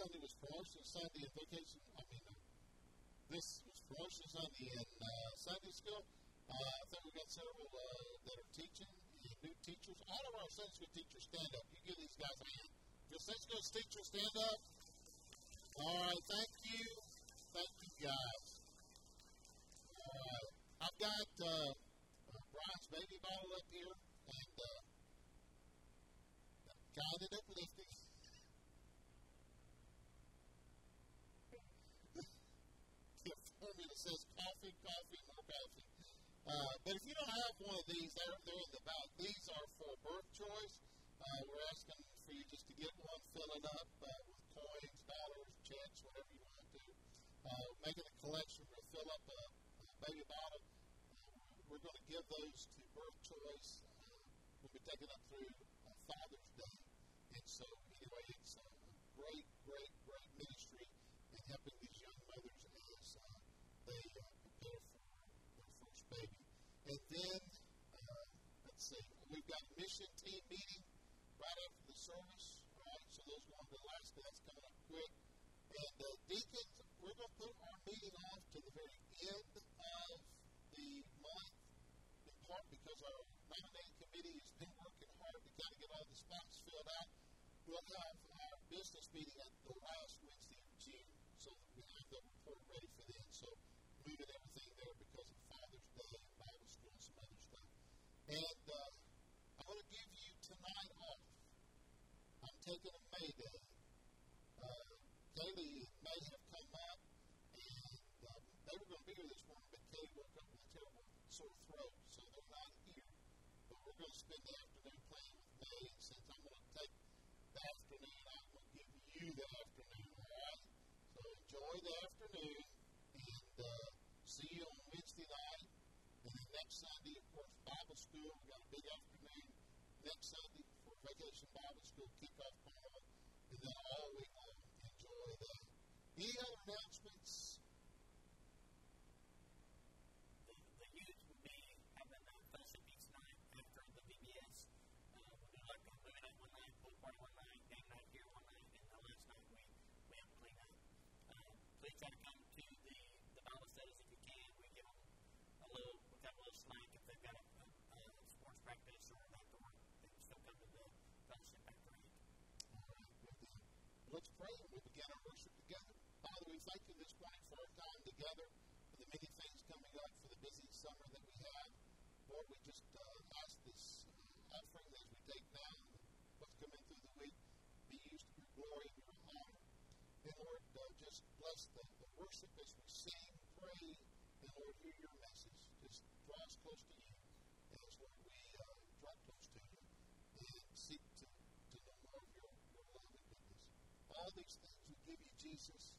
Sunday was promotion Sunday and vacation. I mean, uh, this was promotion Sunday in uh, Sunday school. Uh, I think we got several uh, that are teaching, and new teachers. All of our Sunday school teachers stand up. You give these guys a hand. Your Sunday school teachers stand up. All right. Thank you. Thank you, guys. All right. I've got uh, uh, Brian's baby bottle up here, and uh, kind of uplifting. The formula says coffee, coffee, more coffee. Uh, but if you don't have one of these, they're, they're in the back. These are for birth choice. Uh, we're asking for you just to get one, fill it up uh, with coins, dollars, checks, whatever you want to. Uh, making a collection, we'll fill up a, a baby bottle. Uh, we're going to give those to birth choice. Uh, we'll be taking up through uh, Father's Day. And so, anyway, it's a great, great, great ministry in helping these young mothers as uh, they uh, prepare for their first baby. And then, uh, let's see, we've got a mission team meeting right after the service. Those are going to last. That's coming up quick. And uh, deacons, we're going to put our meeting off to the very end of the month, in part because our nominating committee has been working hard to kind of get all the spots filled out. We'll have our business meeting at the last Wednesday of June, so that we have the report ready for then. So moving everything there because of Father's Day and Bible school and some other stuff. And uh, I want to give you tonight off. I'm taking a May Day. Uh, Kaylee may have come up, and um, they were going to be here this morning, but Kaylee woke up with a terrible sore throat, so they're not here. But we're going to spend the afternoon playing with May, and since I'm going to take the afternoon, I'm going to give you the afternoon, all right? So enjoy the afternoon, and uh, see you on Wednesday night. And then next Sunday, of course, Bible school. We've got a big afternoon next Sunday Vacation Bible School kickoff carnival. And then all week long, enjoy that. Any other announcements? reflecting this morning for our time together, for the many things coming up, for the busy summer that we have. Lord, we just uh, ask this uh, offering as we take now what's coming through the week be used to your glory and your honor. And Lord, uh, just bless the, the worship as we sing, pray, and Lord, hear your message. Just draw us close to you as, Lord, we uh, draw close to you and seek to, to know more of your, your love and goodness. All these things we give you, Jesus.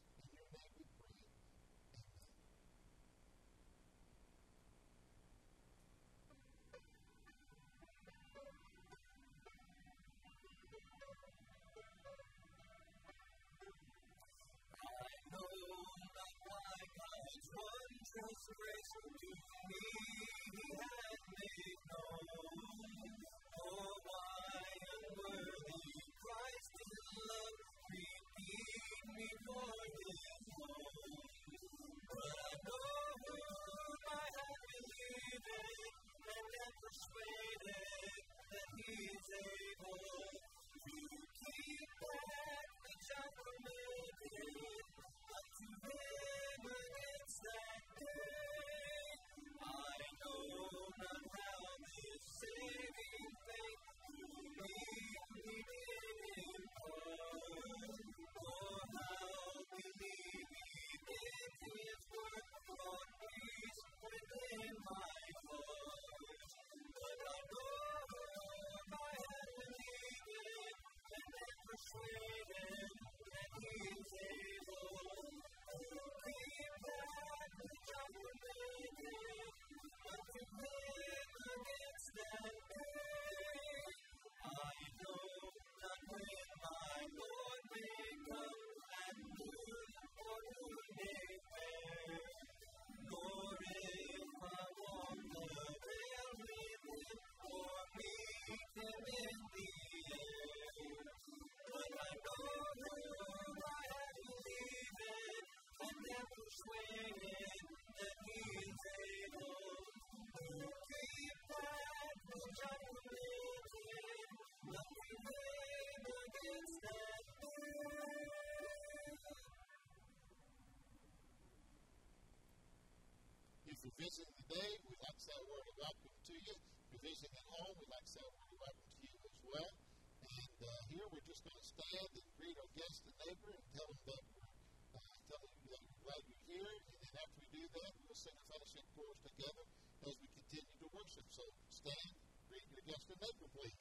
visiting today, we'd like to say a word of welcome to you. If you're visiting at home, we'd like to say a word of welcome to you as well. And uh, here we're just going to stand and greet our guest and neighbor and tell them that we're uh, tell them that we're glad you're here. And then after we do that, we'll sing a fellowship chorus together as we continue to worship. So stand, greet your guest and neighbor, please.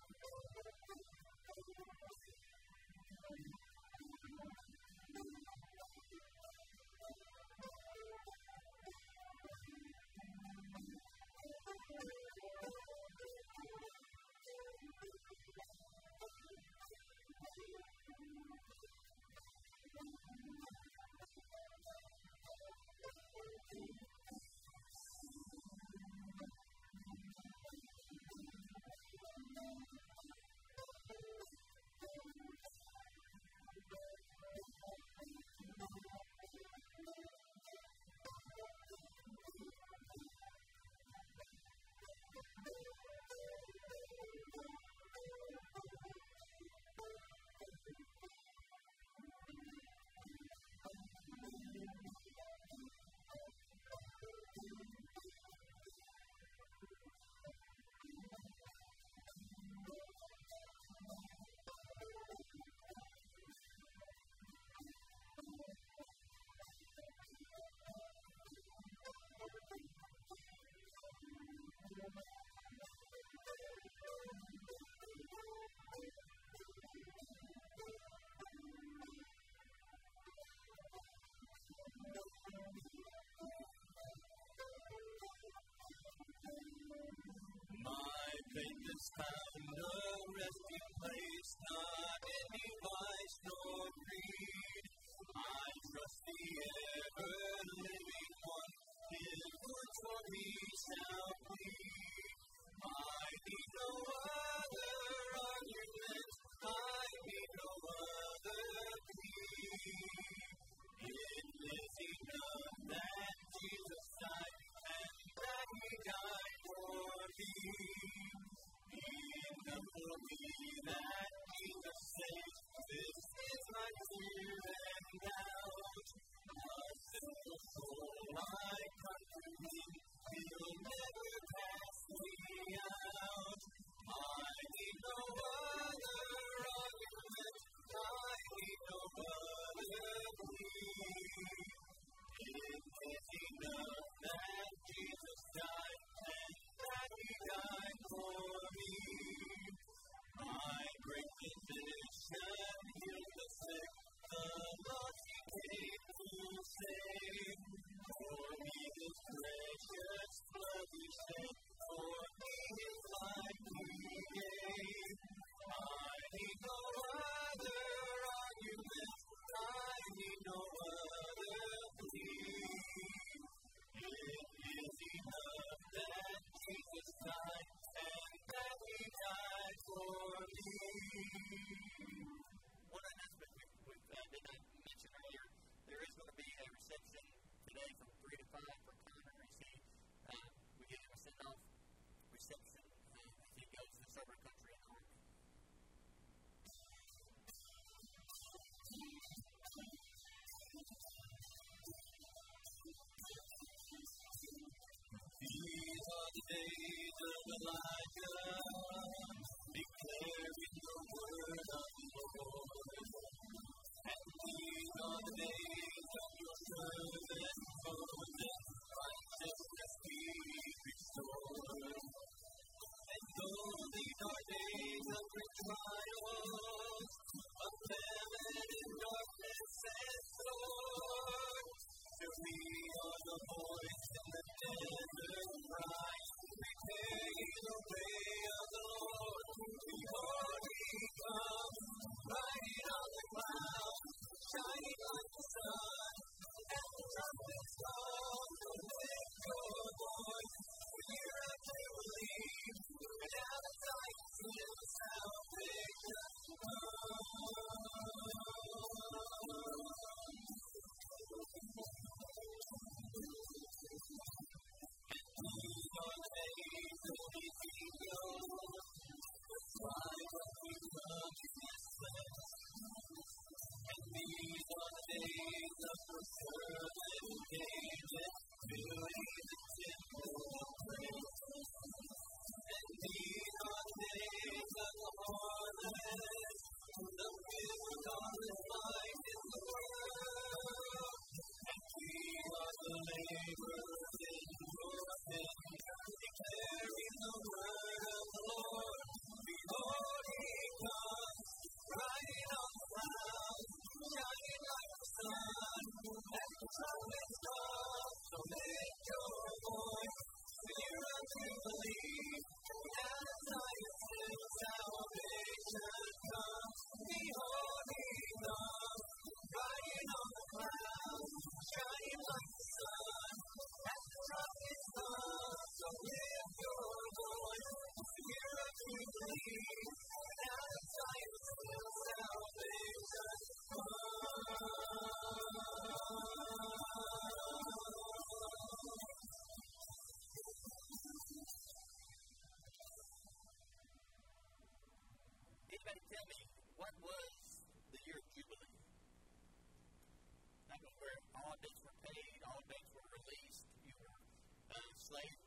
day. days of Anybody tell me what was the year of Jubilee? That was where all debts were paid, all debts were released. You were uh, slaves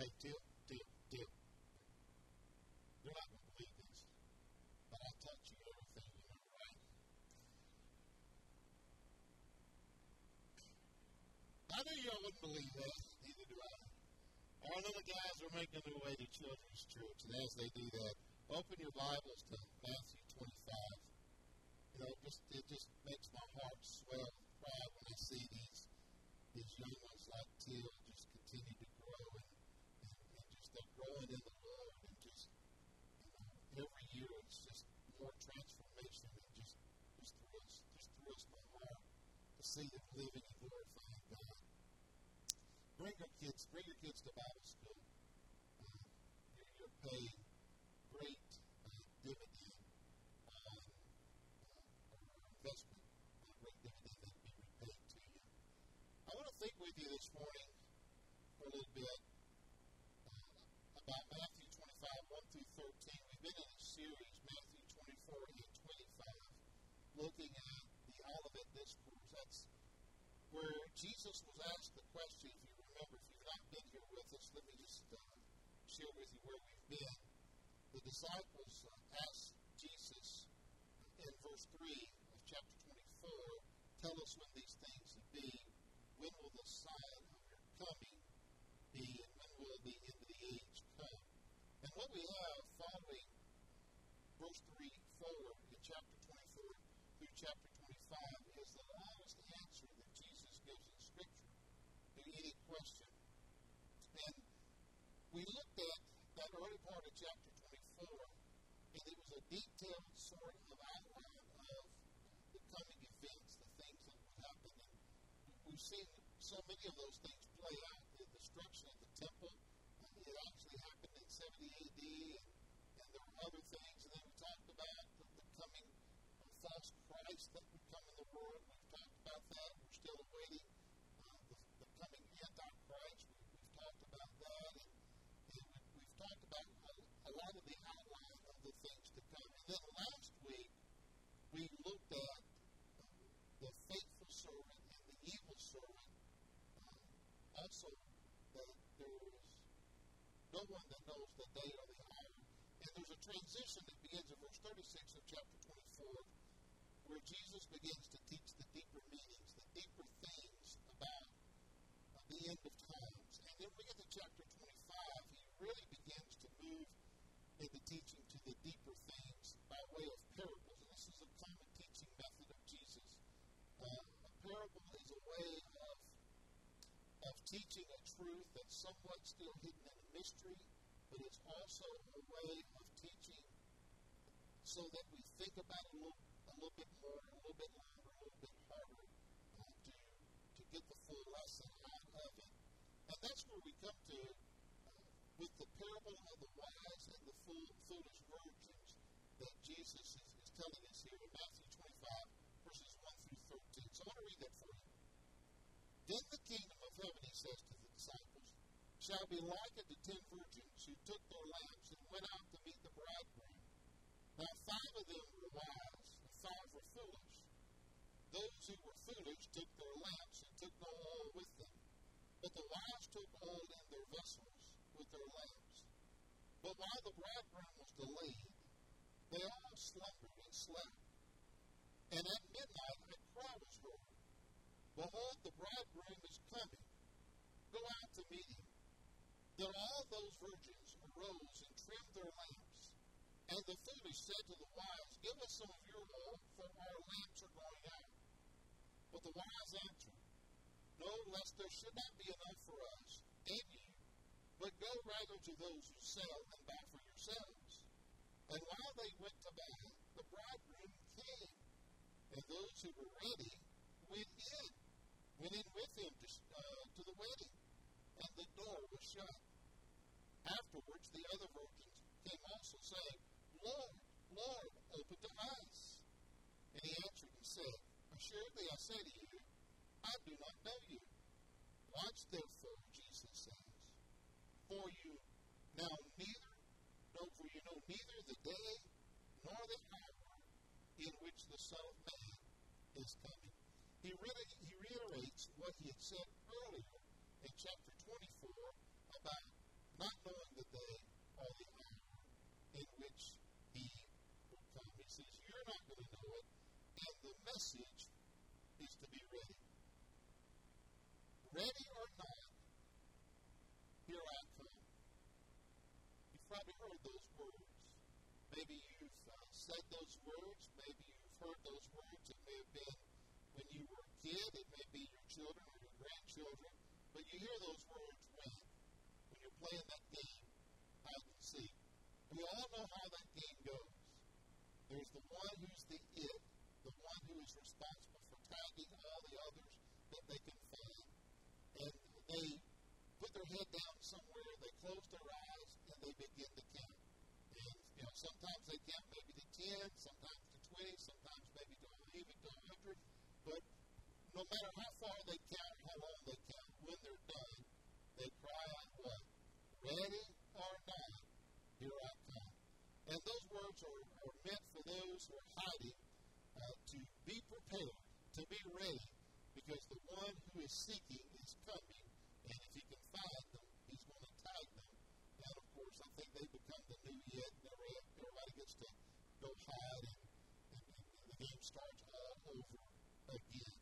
Hey, Tip, Tip, Tip. You're not going to believe this, but I taught you everything you know, right? I knew y'all wouldn't believe that. Neither do I. All of the guys are making their way to Children's Church, and as they do that, open your Bibles to Matthew 25. You know, it just it just makes my heart swell with pride when I see these these young ones like Till just continue to grow and, and, and just they're growing in the Lord and just you know every year it's just more transformation and just just thrills just thrills my heart to see them living and glorifying God. Bring your kids bring your kids to Bible school. Uh, you're, you're paying great uh, dividend on uh, investment, a great dividend that will be repaid to you. I want to think with you this morning for a little bit uh, about Matthew 25, 1 through 13. We've been in a series, Matthew 24 and 25, looking at the Olivet Discourse. That's where Jesus was asked the question, if you remember, if you've not been here with us, let me just uh, share with you where we've been. The disciples uh, asked Jesus in verse 3 of chapter 24, tell us when these things will be, when will the sign of your coming be, and when will the end of the age come? And what we have verse 3 forward in chapter 24 through chapter 25 is the longest answer that Jesus gives in Scripture to any question. And we looked at that early part of chapter 24, and it was a detailed sort of outline of the coming events, the things that would happen. And we've seen so many of those things play out. The destruction of the temple, it actually happened in 70 AD, and, and there were other things. And then we talked about the, the coming of false Christ that would come in the world. We've talked about that. We're still awaiting uh, the, the coming Antichrist. We, we've talked about that. And, and we, we've talked about a, a lot of the outline of the things to come. And then last week, we looked at uh, the faithful servant and the evil servant. Um, also, that there is no one that knows that they are the hour. And there's a transition that begins in verse 36 of chapter 24, where Jesus begins to teach the deeper meanings, the deeper things about the end of times. And then we get to chapter 25, he really begins to move in the teaching to the deeper things by way of parables. And this is a common teaching method of Jesus. Uh, a parable is a way of, of teaching a truth that's somewhat still hidden in a mystery, but it's also a way of teaching so that we think about it a little little bit more, a little bit longer, a little bit harder uh, to, to get the full lesson out of it. And that's where we come to uh, with the parable of the wise and the fool, foolish virgins that Jesus is, is telling us here in Matthew 25, verses 1 through 13. So I want to read that for you. Then the kingdom of heaven, he says to the disciples, shall be likened to ten virgins who took their lamps and went out to meet the bridegroom. Now five of them were wise, five were foolish. Those who were foolish took their lamps and took no oil with them. But the wise took oil in their vessels with their lamps. But while the bridegroom was delayed, they all slumbered and slept. And at midnight a cry was heard Behold, the bridegroom is coming. Go out to meet him. Then all those virgins arose and trimmed their lamps. And the foolish said to the wise, Give us some of your oil, for our lamps are going out. But the wise answered, No, lest there should not be enough for us and you, but go rather to those who sell and buy for yourselves. And while they went to buy, the bridegroom came, and those who were ready went in, went in with him to, uh, to the wedding, and the door was shut. Afterwards, the other virgins came also, saying, Lord, Lord, open to us. And he answered and said, Assuredly I say to you, I do not know you. Watch therefore, Jesus says, for you now neither, no, for you know neither the day nor the hour in which the Son of Man is coming. He, really, he reiterates what he had said earlier in chapter 24 about not knowing the day or the hour in which Says, You're not going to know it, and the message is to be ready. Ready or not, here I come. You've probably heard those words. Maybe you've uh, said those words. Maybe you've heard those words. It may have been when you were a kid. It may be your children or your grandchildren. But you hear those words when? When you're playing that game, hide and seek. We all know how that game goes. There's the one who's the it, the one who is responsible for tagging all the others that they can find. And they put their head down somewhere, they close their eyes, and they begin to count. And, you know, sometimes they count maybe to 10, sometimes to 20, sometimes maybe to even to 100. But no matter how far they count, how long they count, when they're done, they cry out what? Ready or not, here I. And those words are, are meant for those who are hiding uh, to be prepared, to be ready, because the one who is seeking is coming, and if he can find them, he's going to tag them. And of course, I think they become the new yet. Everybody gets to go hide, and, and, and the game starts all over again.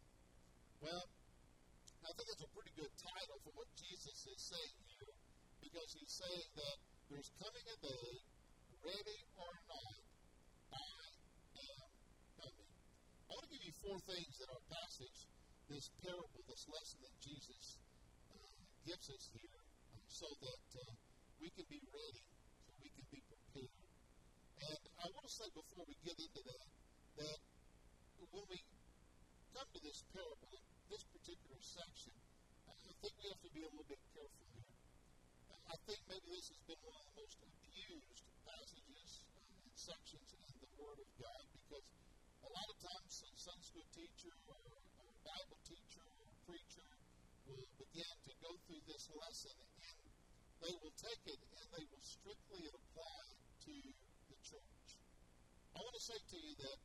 Well, I think it's a pretty good title for what Jesus is saying here, because he's saying that there's coming a day, ready or not, I am coming. I want to give you four things that our passage, this parable, this lesson that Jesus uh, gives us here, uh, so that uh, we can be ready, so we can be prepared. And I want to say before we get into that, that when we come to this parable, this particular section, I think we have to be a little bit careful here. I think maybe this has been one of the most abused passages uh, and sections in the Word of God because a lot of times a Sunday school teacher or a Bible teacher or preacher will begin to go through this lesson and they will take it and they will strictly apply it to the church. I want to say to you that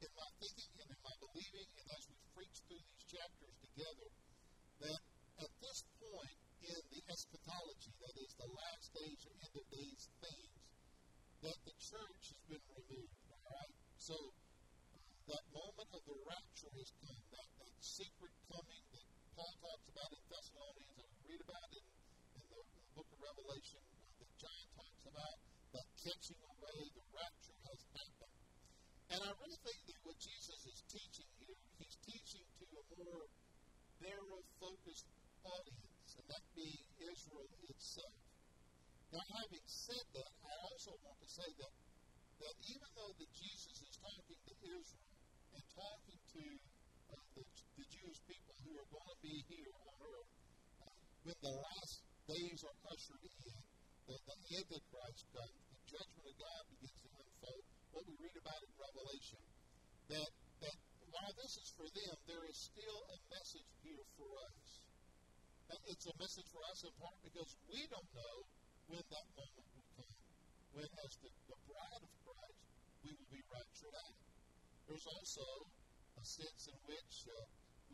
in my thinking and in my believing, and as we preach through these chapters together, that at this point in the eschatology, that is the last days or end of days things, that the church has been removed. All right? So uh, that moment of the rapture has come, that, that secret coming that Paul talks about in Thessalonians, and we read about in, in the, the book of Revelation, uh, that John talks about, that catching away, the rapture has happened. And I really think that what Jesus is teaching here, he's teaching to a more narrow, focused audience, and that being. Now, having said that, I also want to say that, that even though that Jesus is talking to Israel and talking to uh, the, the Jewish people who are going to be here on earth, uh, when the last days are ushered in, the, the Antichrist comes, the judgment of God begins to unfold, what we read about in Revelation, that, that while this is for them, there is still a message here for us. It's a message for us in part because we don't know when that moment will come, when as the, the bride of Christ, we will be raptured out. There's also a sense in which uh,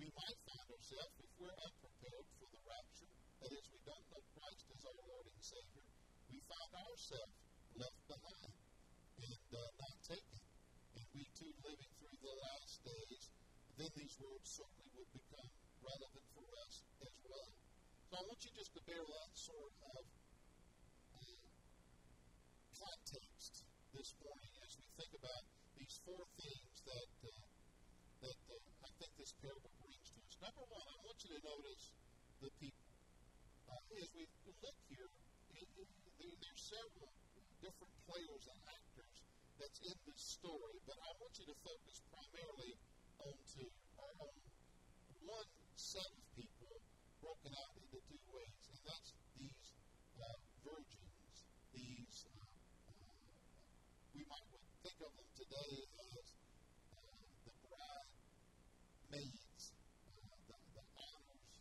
we might find ourselves, if we're unprepared for the rapture, that is, we don't know Christ as our Lord and Savior, we find ourselves left behind and uh, not taken. And we too living through the last days, then these words certainly would become relevant for us as well. So I want you just to bear that sort of context this morning as we think about these four things that uh, that uh, I think this parable brings to us. Number one, I want you to notice the people. Uh, as we look here, it, it, there, there's several different players and actors that's in this story, but I want you to focus primarily onto our own one set of people broken out into two ways, and that's these uh, virgins. These uh, uh, we might think of them today as uh, the bride maids, uh, the, the honors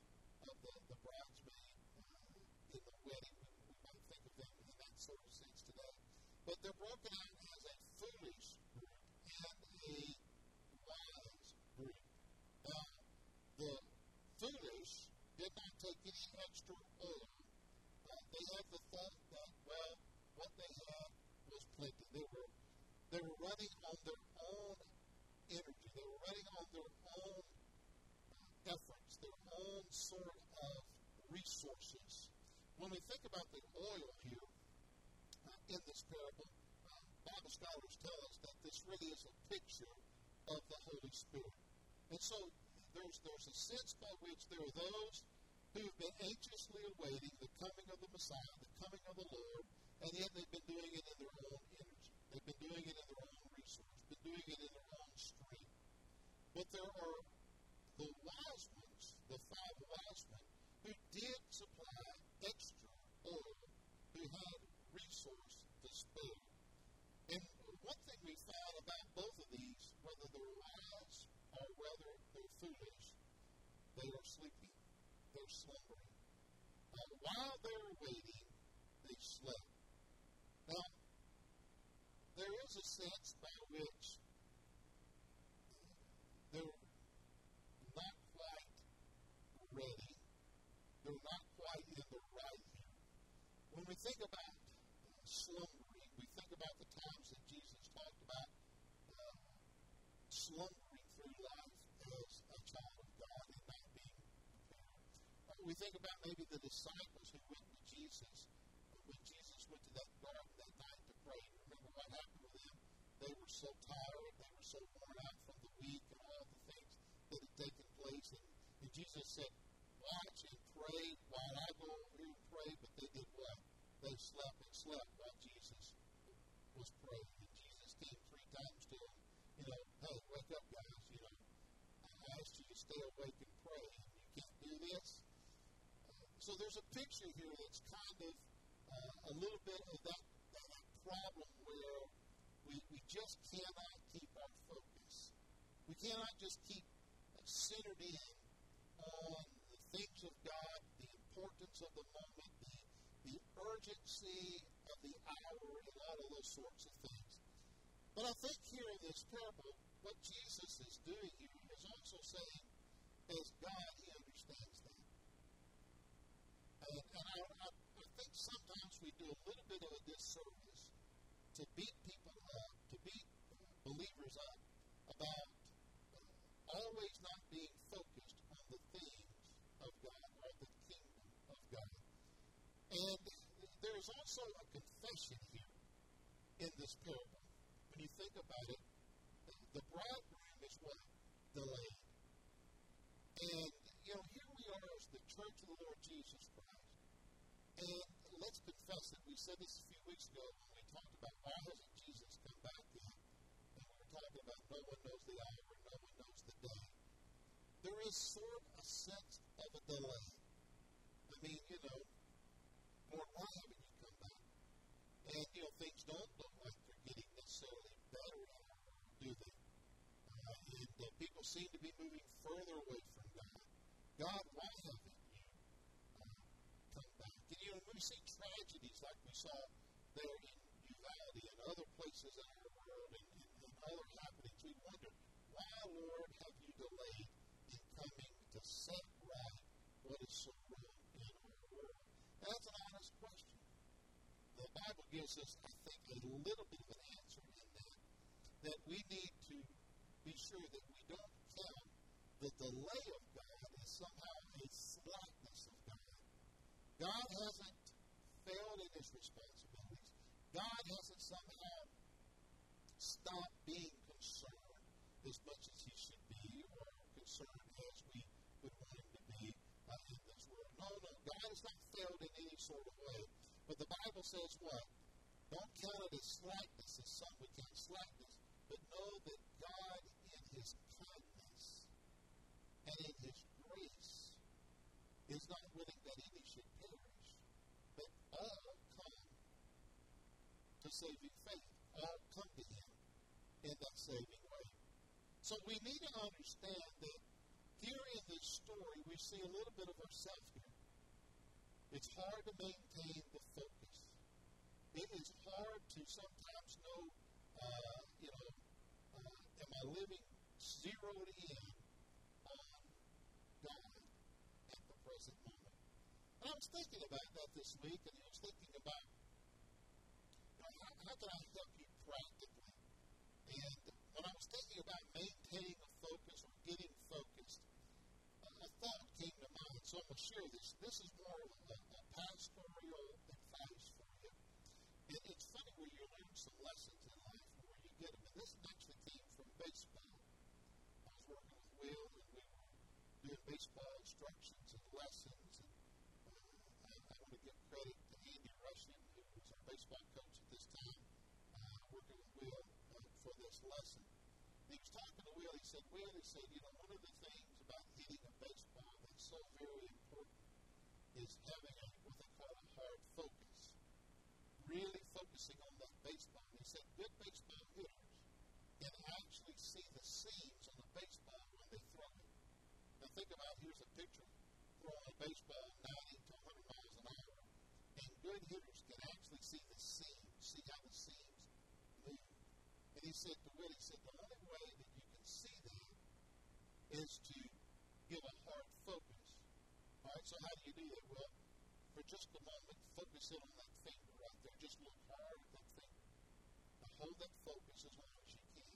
of the, the bridesmaid uh, in the wedding. We, we might think of them in that sort of sense today, but they're broken out as a foolish group and a wise group. Now, the foolish did not take any extra oil. Uh, they had the thought that, well, what they had was plenty. They were they were running on their own energy. They were running on their own efforts, their own sort of resources. When we think about the oil here in this parable, uh, Bible scholars tell us that this really is a picture of the Holy Spirit. And so there's, there's a sense by which there are those who have been anxiously awaiting the coming of the Messiah, the coming of the Lord, and yet they've been doing it in their own energy. They've been doing it in their own resource, been doing it in their own strength. But there are the wise ones, the five wise men, who did supply extra oil, who had spare. And one thing we find about both of these, whether they're wise or whether they're foolish, they are sleeping, they're slumbering. Uh, while they're waiting, they slept. Now, there is a sense by which they're not quite ready. They're not quite in the right here. When we think about about the times that Jesus talked about uh, slumbering through life as a child of God and not being prepared. Uh, we think about maybe the disciples who went to Jesus when Jesus went to that garden that night to pray. Remember what happened with them? They were so tired, they were so worn out from the week and all the things that had taken place. And, and Jesus said, Watch and pray while I go over here and pray. But they did what? They slept and slept while Jesus was praying. And Jesus came three times to them, you know, hey, wake up, guys. You know, I asked you to stay awake and pray, and you can't do this. Uh, so there's a picture here that's kind of uh, a little bit of that, that problem where we, we just cannot keep our focus. We cannot just keep centered in on the things of God, the importance of the moment, the, the urgency the hour, and all of those sorts of things. But I think here in this parable, what Jesus is doing here is also saying, as God, He understands that. And, and I, I, I think sometimes we do a little bit of a disservice to beat people up, to beat believers up about uh, always not being focused on the things of God or the kingdom of God. And there is also a confession here in this parable. When you think about it, the bridegroom is what? Delayed. And, you know, here we are as the church of the Lord Jesus Christ. And let's confess it. We said this a few weeks ago when we talked about why hasn't Jesus come back yet? And we were talking about no one knows the hour, and no one knows the day. There is sort of a sense of a delay. I mean, you know, Lord, why back? And, you know, things don't look like they're getting necessarily better do they? Uh, and uh, people seem to be moving further away from God. God, why haven't you uh, come back? And, you know, we see tragedies like we saw there in Uvalde and other places in our world and, and, and other happenings, we wonder, why, Lord, have you delayed in coming to set right what is so wrong in our world? That's an honest question. Bible gives us, I think, a little bit of an answer in that, that we need to be sure that we don't count the delay of God as somehow a slackness of God. God hasn't failed in his responsibilities. God hasn't somehow stopped being concerned as much as he should be or concerned as we would want him to be uh, in this world. No, no, God has not failed in any sort of way. But the Bible says what? Don't count it as slackness, as some would count slackness, but know that God, in his kindness and in his grace, is not willing that any should perish, but all come to saving faith. All come to him in that saving way. So we need to understand that here in this story, we see a little bit of ourselves here. It's hard to maintain the focus. It is hard to sometimes know, uh, you know, uh, am I living zeroed in on God at the present moment? And I was thinking about that this week, and I was thinking about you know, how, how can I help you practically? And when I was thinking about maintaining a focus or getting focused, a thought came to mind, so to share this. This is more of a, a pastoral advice for you. And it's funny where you learn some lessons in life where you get them. And this actually came from baseball. I was working with Will, and we were doing baseball instructions and lessons. And uh, I, I want to give credit to Andy Rushing, who was our baseball coach at this time, uh, working with Will uh, for this lesson. He was talking to Will. He said, Will, he said, you know, one of the things about hitting a baseball so very important is having a, what they call a hard focus. Really focusing on that baseball. He said, good baseball hitters can actually see the seams on the baseball when they throw it. Now think about here's a pitcher throwing a baseball 90 to 100 miles an hour, and good hitters can actually see the seams, see how the seams move. And he said to Will, he said, the only way that you can see that is to give a hard focus. So how do you do that? Well, for just a moment, focus in on that finger right there. Just look hard at that finger. Now hold that focus as long as you can.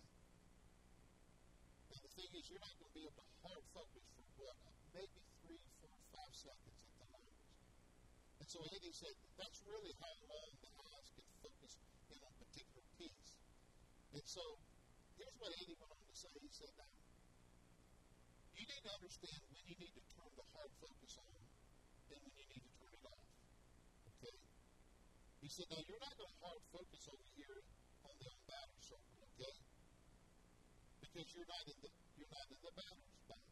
Now the thing is, you're not going to be able to hard focus for what? Maybe three, four, five seconds at the longest. And so Andy said that's really how long the eyes can focus in a particular piece. And so here's what Andy went on to say. He said, now, you need to understand when you need to turn the hard focus on and when you need to turn it off. Okay? He said, now you're not going to hard focus over here on the on batter circle, okay? Because you're not in the you're not in the batter's box.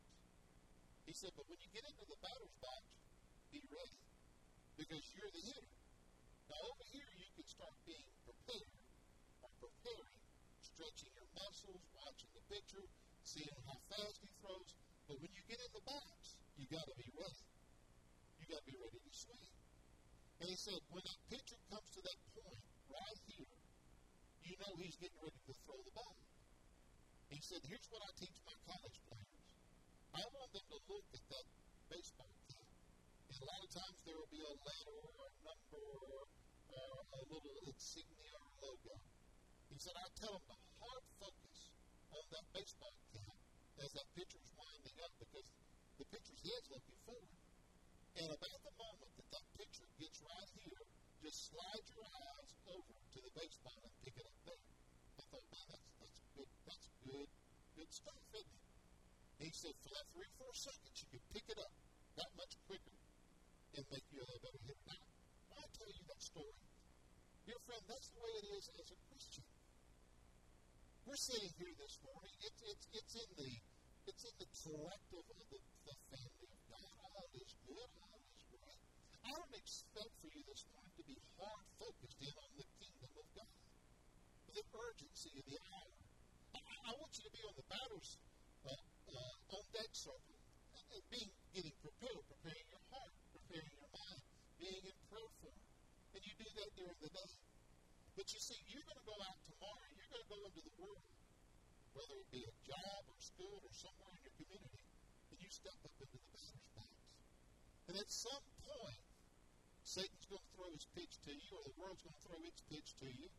He said, but when you get into the batter's box, be ready. Because you're the hitter. Now over here you can start being prepared or preparing, stretching your muscles, watching the pitcher, seeing how fast he throws. But when you get in the box, you got to be ready. Got to be ready to swing. And he said, when that pitcher comes to that point right here, you know he's getting ready to throw the ball. He said, here's what I teach my college players. I want them to look at that baseball cap. And a lot of times there will be a letter or a number or a little insignia or logo. He said, I tell them to hard focus on that baseball cap as that pitcher's winding up because the pitcher's head's looking forward. And about the moment that that pitcher gets right here, just slide your eyes over to the baseball and pick it up there. I thought, man, that's, that's good. That's good, good stuff, isn't it? He said, for that three, four seconds, you can pick it up that much quicker and make you a better hitter. Now, why I tell you that story? Dear friend, that's the way it is as a Christian. We're sitting here this morning. It's, it's, it's in the it's in the collective of the, the family of God. All is good. I don't expect for you this morning to be hard focused in on the kingdom of God. The urgency of the hour. I, I want you to be on the batter's uh, uh, on deck circle and being getting prepared, preparing your heart, preparing your mind, being in prayer for it. And you do that during the day. But you see, you're going to go out tomorrow, you're going to go into the world, whether it be a job or school or somewhere in your community, and you step up into the batter's box. And at some point, Satan's going to throw his pitch to you, or the world's going to throw its pitch to you.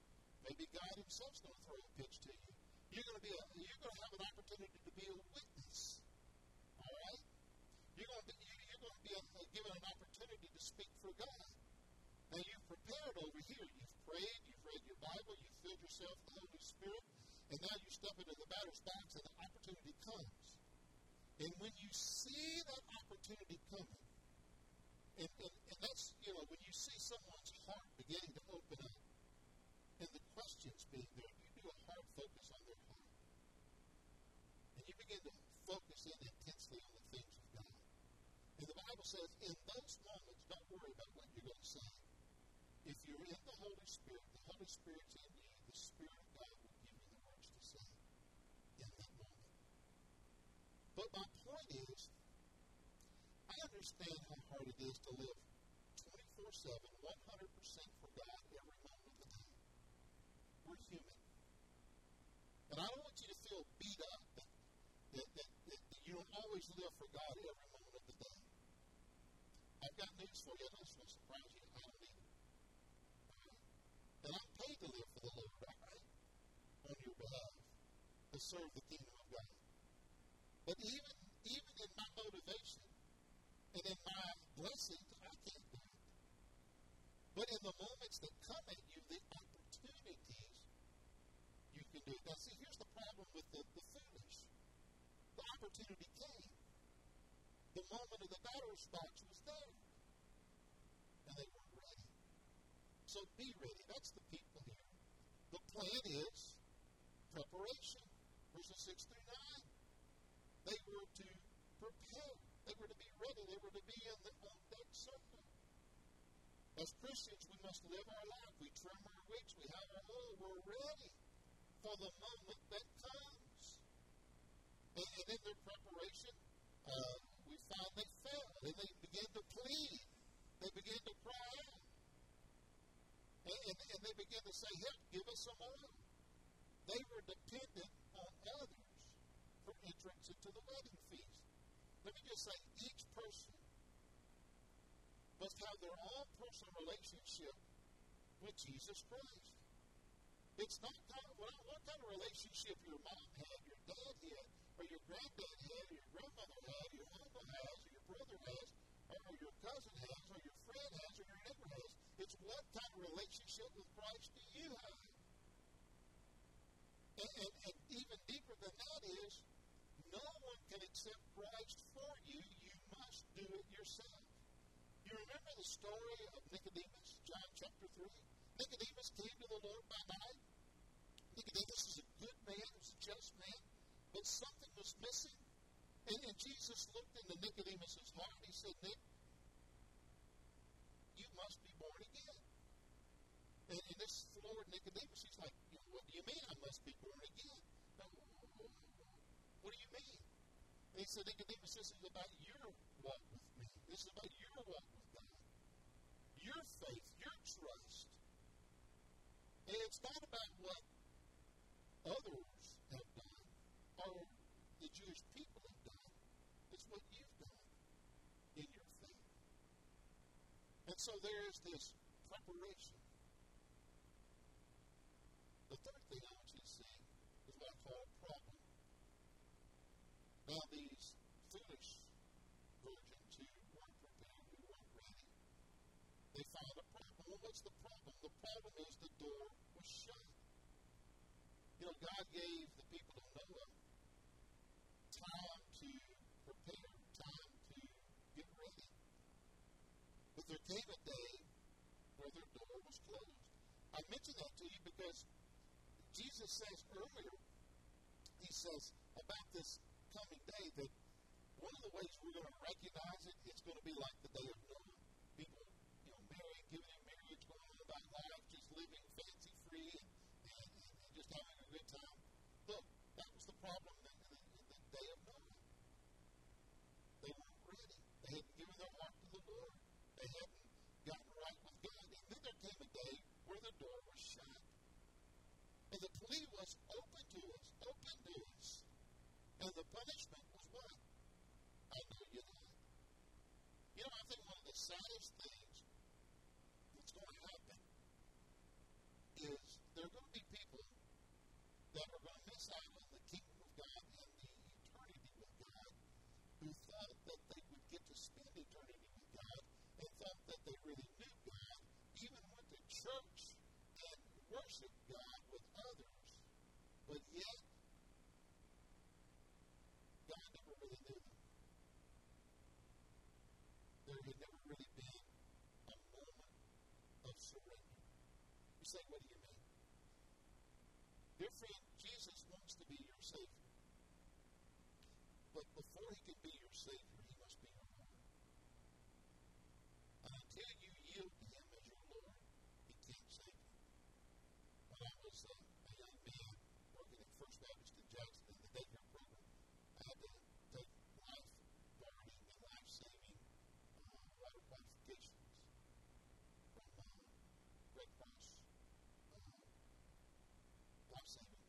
Maybe God Himself's going to throw a pitch to you. You're going to be a, you're going to have an opportunity to be a witness. All right? You're going to be, you're going to be a, given an opportunity to speak for God. Now you've prepared over here. You've prayed. You've read your Bible. You've filled yourself with the Holy Spirit. And now you step into the batter's box, and the opportunity comes. And when you see that opportunity coming, and, and, and that's, you know, when you see someone's heart beginning to open up, and the questions being there, you do a hard focus on their heart. And you begin to focus in intensely on the things of God. And the Bible says, in those moments, don't worry about what you're going to say. If you're in the Holy Spirit, the Holy Spirit's in you, the Spirit of God will give you the words to say in that moment. But my point is, understand how hard it is to live 24 7, 100% for God every moment of the day. We're human. And I don't want you to feel beat up that, that, that, that, that you don't always live for God every moment of the day. I've got news for you. I know it's going to surprise you. I don't either. Um, and I'm paid to live for the Lord, all right? On your behalf. To serve the kingdom of God. But even even in my motivation and in my blessings, I can't. But in the moments that come at you, the opportunities, you can do it. Now, see, here's the problem with the, the foolish. The opportunity came. The moment of the batter's box was there. And they weren't ready. So be ready. That's the people here. The plan is preparation. Verses 6 through 9. They were to prepare. Were to be ready. They were to be in the on deck circle. As Christians, we must live our life. We trim our wicks. We have our oil. We're ready for the moment that comes. And, and in their preparation, uh, we found they fell. And they began to plead. They began to cry out. And, and, and they began to say, Help, give us some oil. They were dependent on others for entrance into the wedding feast. Let me just say, each person must have their own personal relationship with Jesus Christ. It's not kind of, what, what kind of relationship your mom had, your dad had, or your granddad had, or your grandmother had, your uncle has, or your brother has, or, or your cousin has, or your friend has, or your neighbor has. It's what kind of relationship with Christ do you have? And, and, and even deeper than that is, can accept Christ for you. You must do it yourself. You remember the story of Nicodemus, John chapter 3? Nicodemus came to the Lord by night. Nicodemus is a good man, was a just man, but something was missing. And, and Jesus looked into Nicodemus' heart. He said, Nick, you must be born again. And, and this Lord Nicodemus, he's like, what do you mean I must be born again? What do you mean? He said, Nicodemus, this is about your walk with me. This is about your walk with God. Your faith, your trust. And it's not about what others have done or the Jewish people have done. It's what you've done in your faith. And so there is this preparation. The third thing I want you to see is what I call a problem. Now, these foolish virgins who weren't prepared, who weren't ready, they found a problem. Well, what's the problem? The problem is the door was shut. You know, God gave the people of Noah time to prepare, time to get ready. But there came a day where their door was closed. I mention that to you because Jesus says earlier, he says about this coming day that one of the ways we're going to recognize it, it's going to be like the day of Noah. People, you know, marrying, giving in marriage, going on about life, just living fancy free and, and, and, just having a good time. Look, that was the problem in, in, in the day of Noah. They weren't ready. They hadn't given their heart to the Lord. They hadn't gotten right with God. And then there came a day where the door was shut. And the plea was open to us. And the punishment was what? I know you not. You know, I think one of the saddest things that's going to happen is there are going to be people that are going to miss out on the kingdom of God and the eternity with God who thought that they would get to spend eternity with God and thought that they really knew God, even went to church and worshiped God with others, but yet God never really knew them. There had never really been a moment of surrender. You say, what do you mean? Dear friend, Jesus wants to be your Savior. But before he can be your Savior, he must be your Lord. And until you yield to him as your Lord, he can't save you. When I was uh, a young man working at First Baptist in Jackson in the daycare program, I had to take life guarding and life saving uh, water qualifications from uh, Red Cross uh, life saving.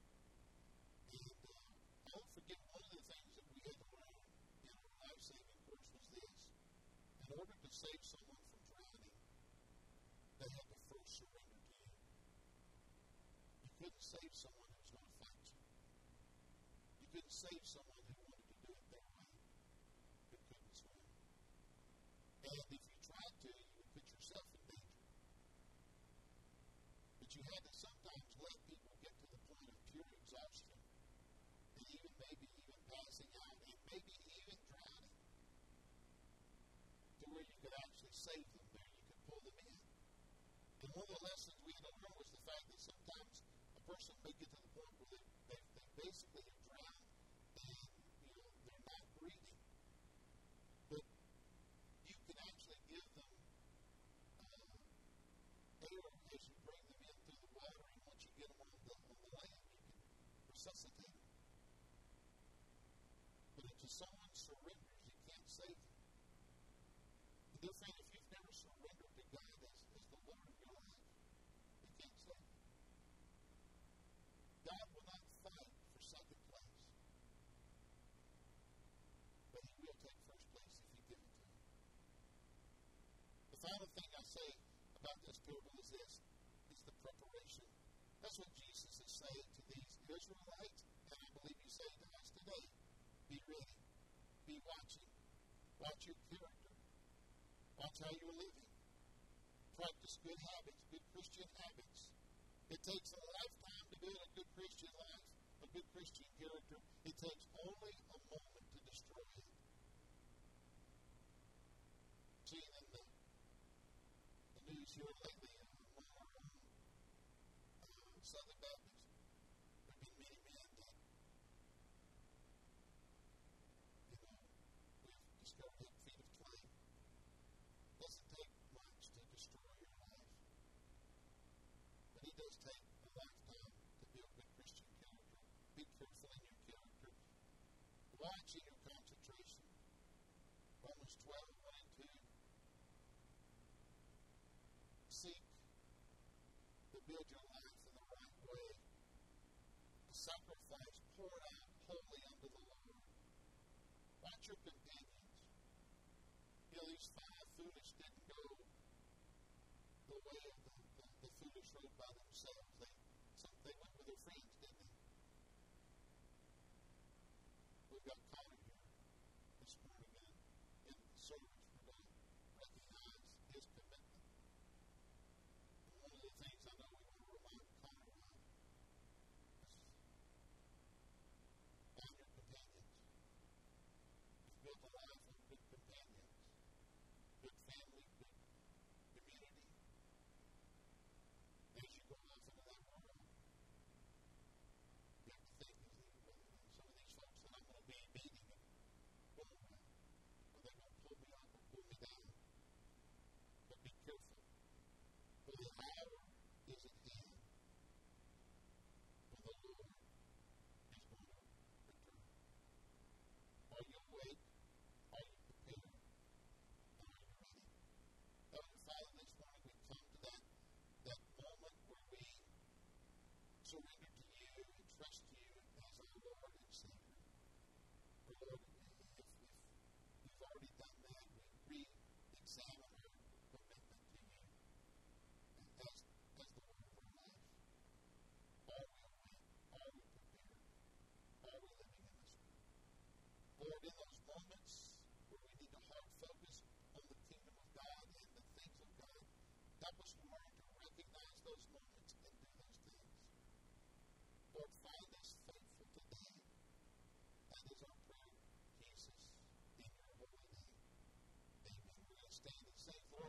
And uh, I'll forget one of the things that we had to learn in our life saving course was this. In order to save someone from drowning, they had to first surrender to you. You couldn't save someone who was going to fight you. You couldn't save someone who wanted to do it their way, who couldn't swim. And if you tried to, you would put yourself in danger. But you had to sometimes let people get to the point of pure exhaustion, and even maybe even passing out, and maybe even drowning, to where you could actually save them there, you could pull them in. And one of the lessons we had to learn was the fact that sometimes a person may get to the point where they, they, they basically have drowned and you know they're not breathing. But you can actually give them uh, air as you bring them in through the water, and once you get them on the, on the land, you can resuscitate them. But until someone surrenders, you can't save them. And dear friend, if you've never surrendered to God as, as the Lord of your life, you can't save them. God will not fight for second place. But he will take first place if you give it to him. The final thing I say about this parable is this is the preparation. That's what Jesus is saying to these Israelites, and I believe he's saying to us today. Be ready. Be watching. Watch your character. Watch how you're living. Practice good habits, good Christian habits. It takes a lifetime to build a good Christian life, a good Christian character. It takes only a moment to destroy it. See, in the, the here lately, of our uh, Southern Baptists, there have been many men that, you know, we've discovered have feet of clay. doesn't take much to destroy your life. But it does take a lifetime to build good Christian character. Be careful in your character. Watch in your concentration. Romans 12, 1 and 2. Seek to build your life in the right way. A sacrifice poured out wholly unto the Lord. Watch your companions. Know, five foolish didn't go the way of the, the, the foolish road by themselves. They, some, they went with their friends, didn't they? We've got Connor here this morning in, in the service. We're going to recognize his commitment. And one of the things I know we want to remind Connor of is on your companions. You've built a life of good companions, good family, good surrender to you and trust you as our Lord and Savior. Lord, if, if we've already done that, we re-examine our commitment to you as, as the Lord of our life. Are we awake? Are we prepared? Are we living in this world? Lord, in those moments where we need to hard focus on the kingdom of God and the things of God, help us to learn to recognize those moments and do those things. Lord, find us faithful today. That is our prayer, Jesus, in your holy name. Amen. We're going to stand and sing Lord.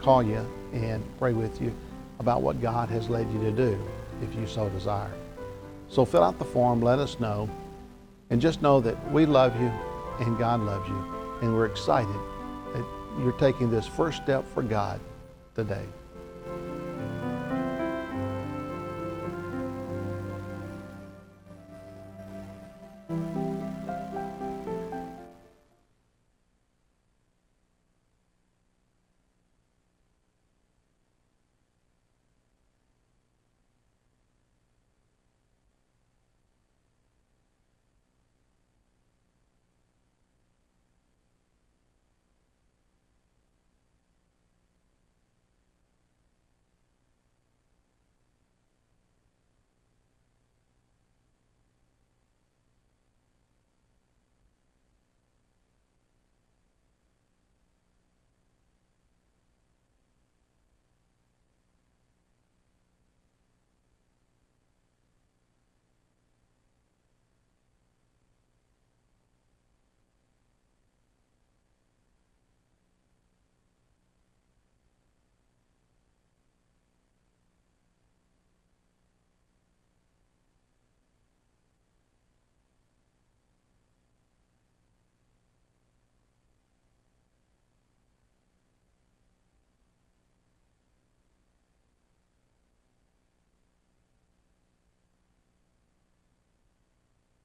call you and pray with you about what God has led you to do if you so desire. So fill out the form, let us know, and just know that we love you and God loves you, and we're excited that you're taking this first step for God today.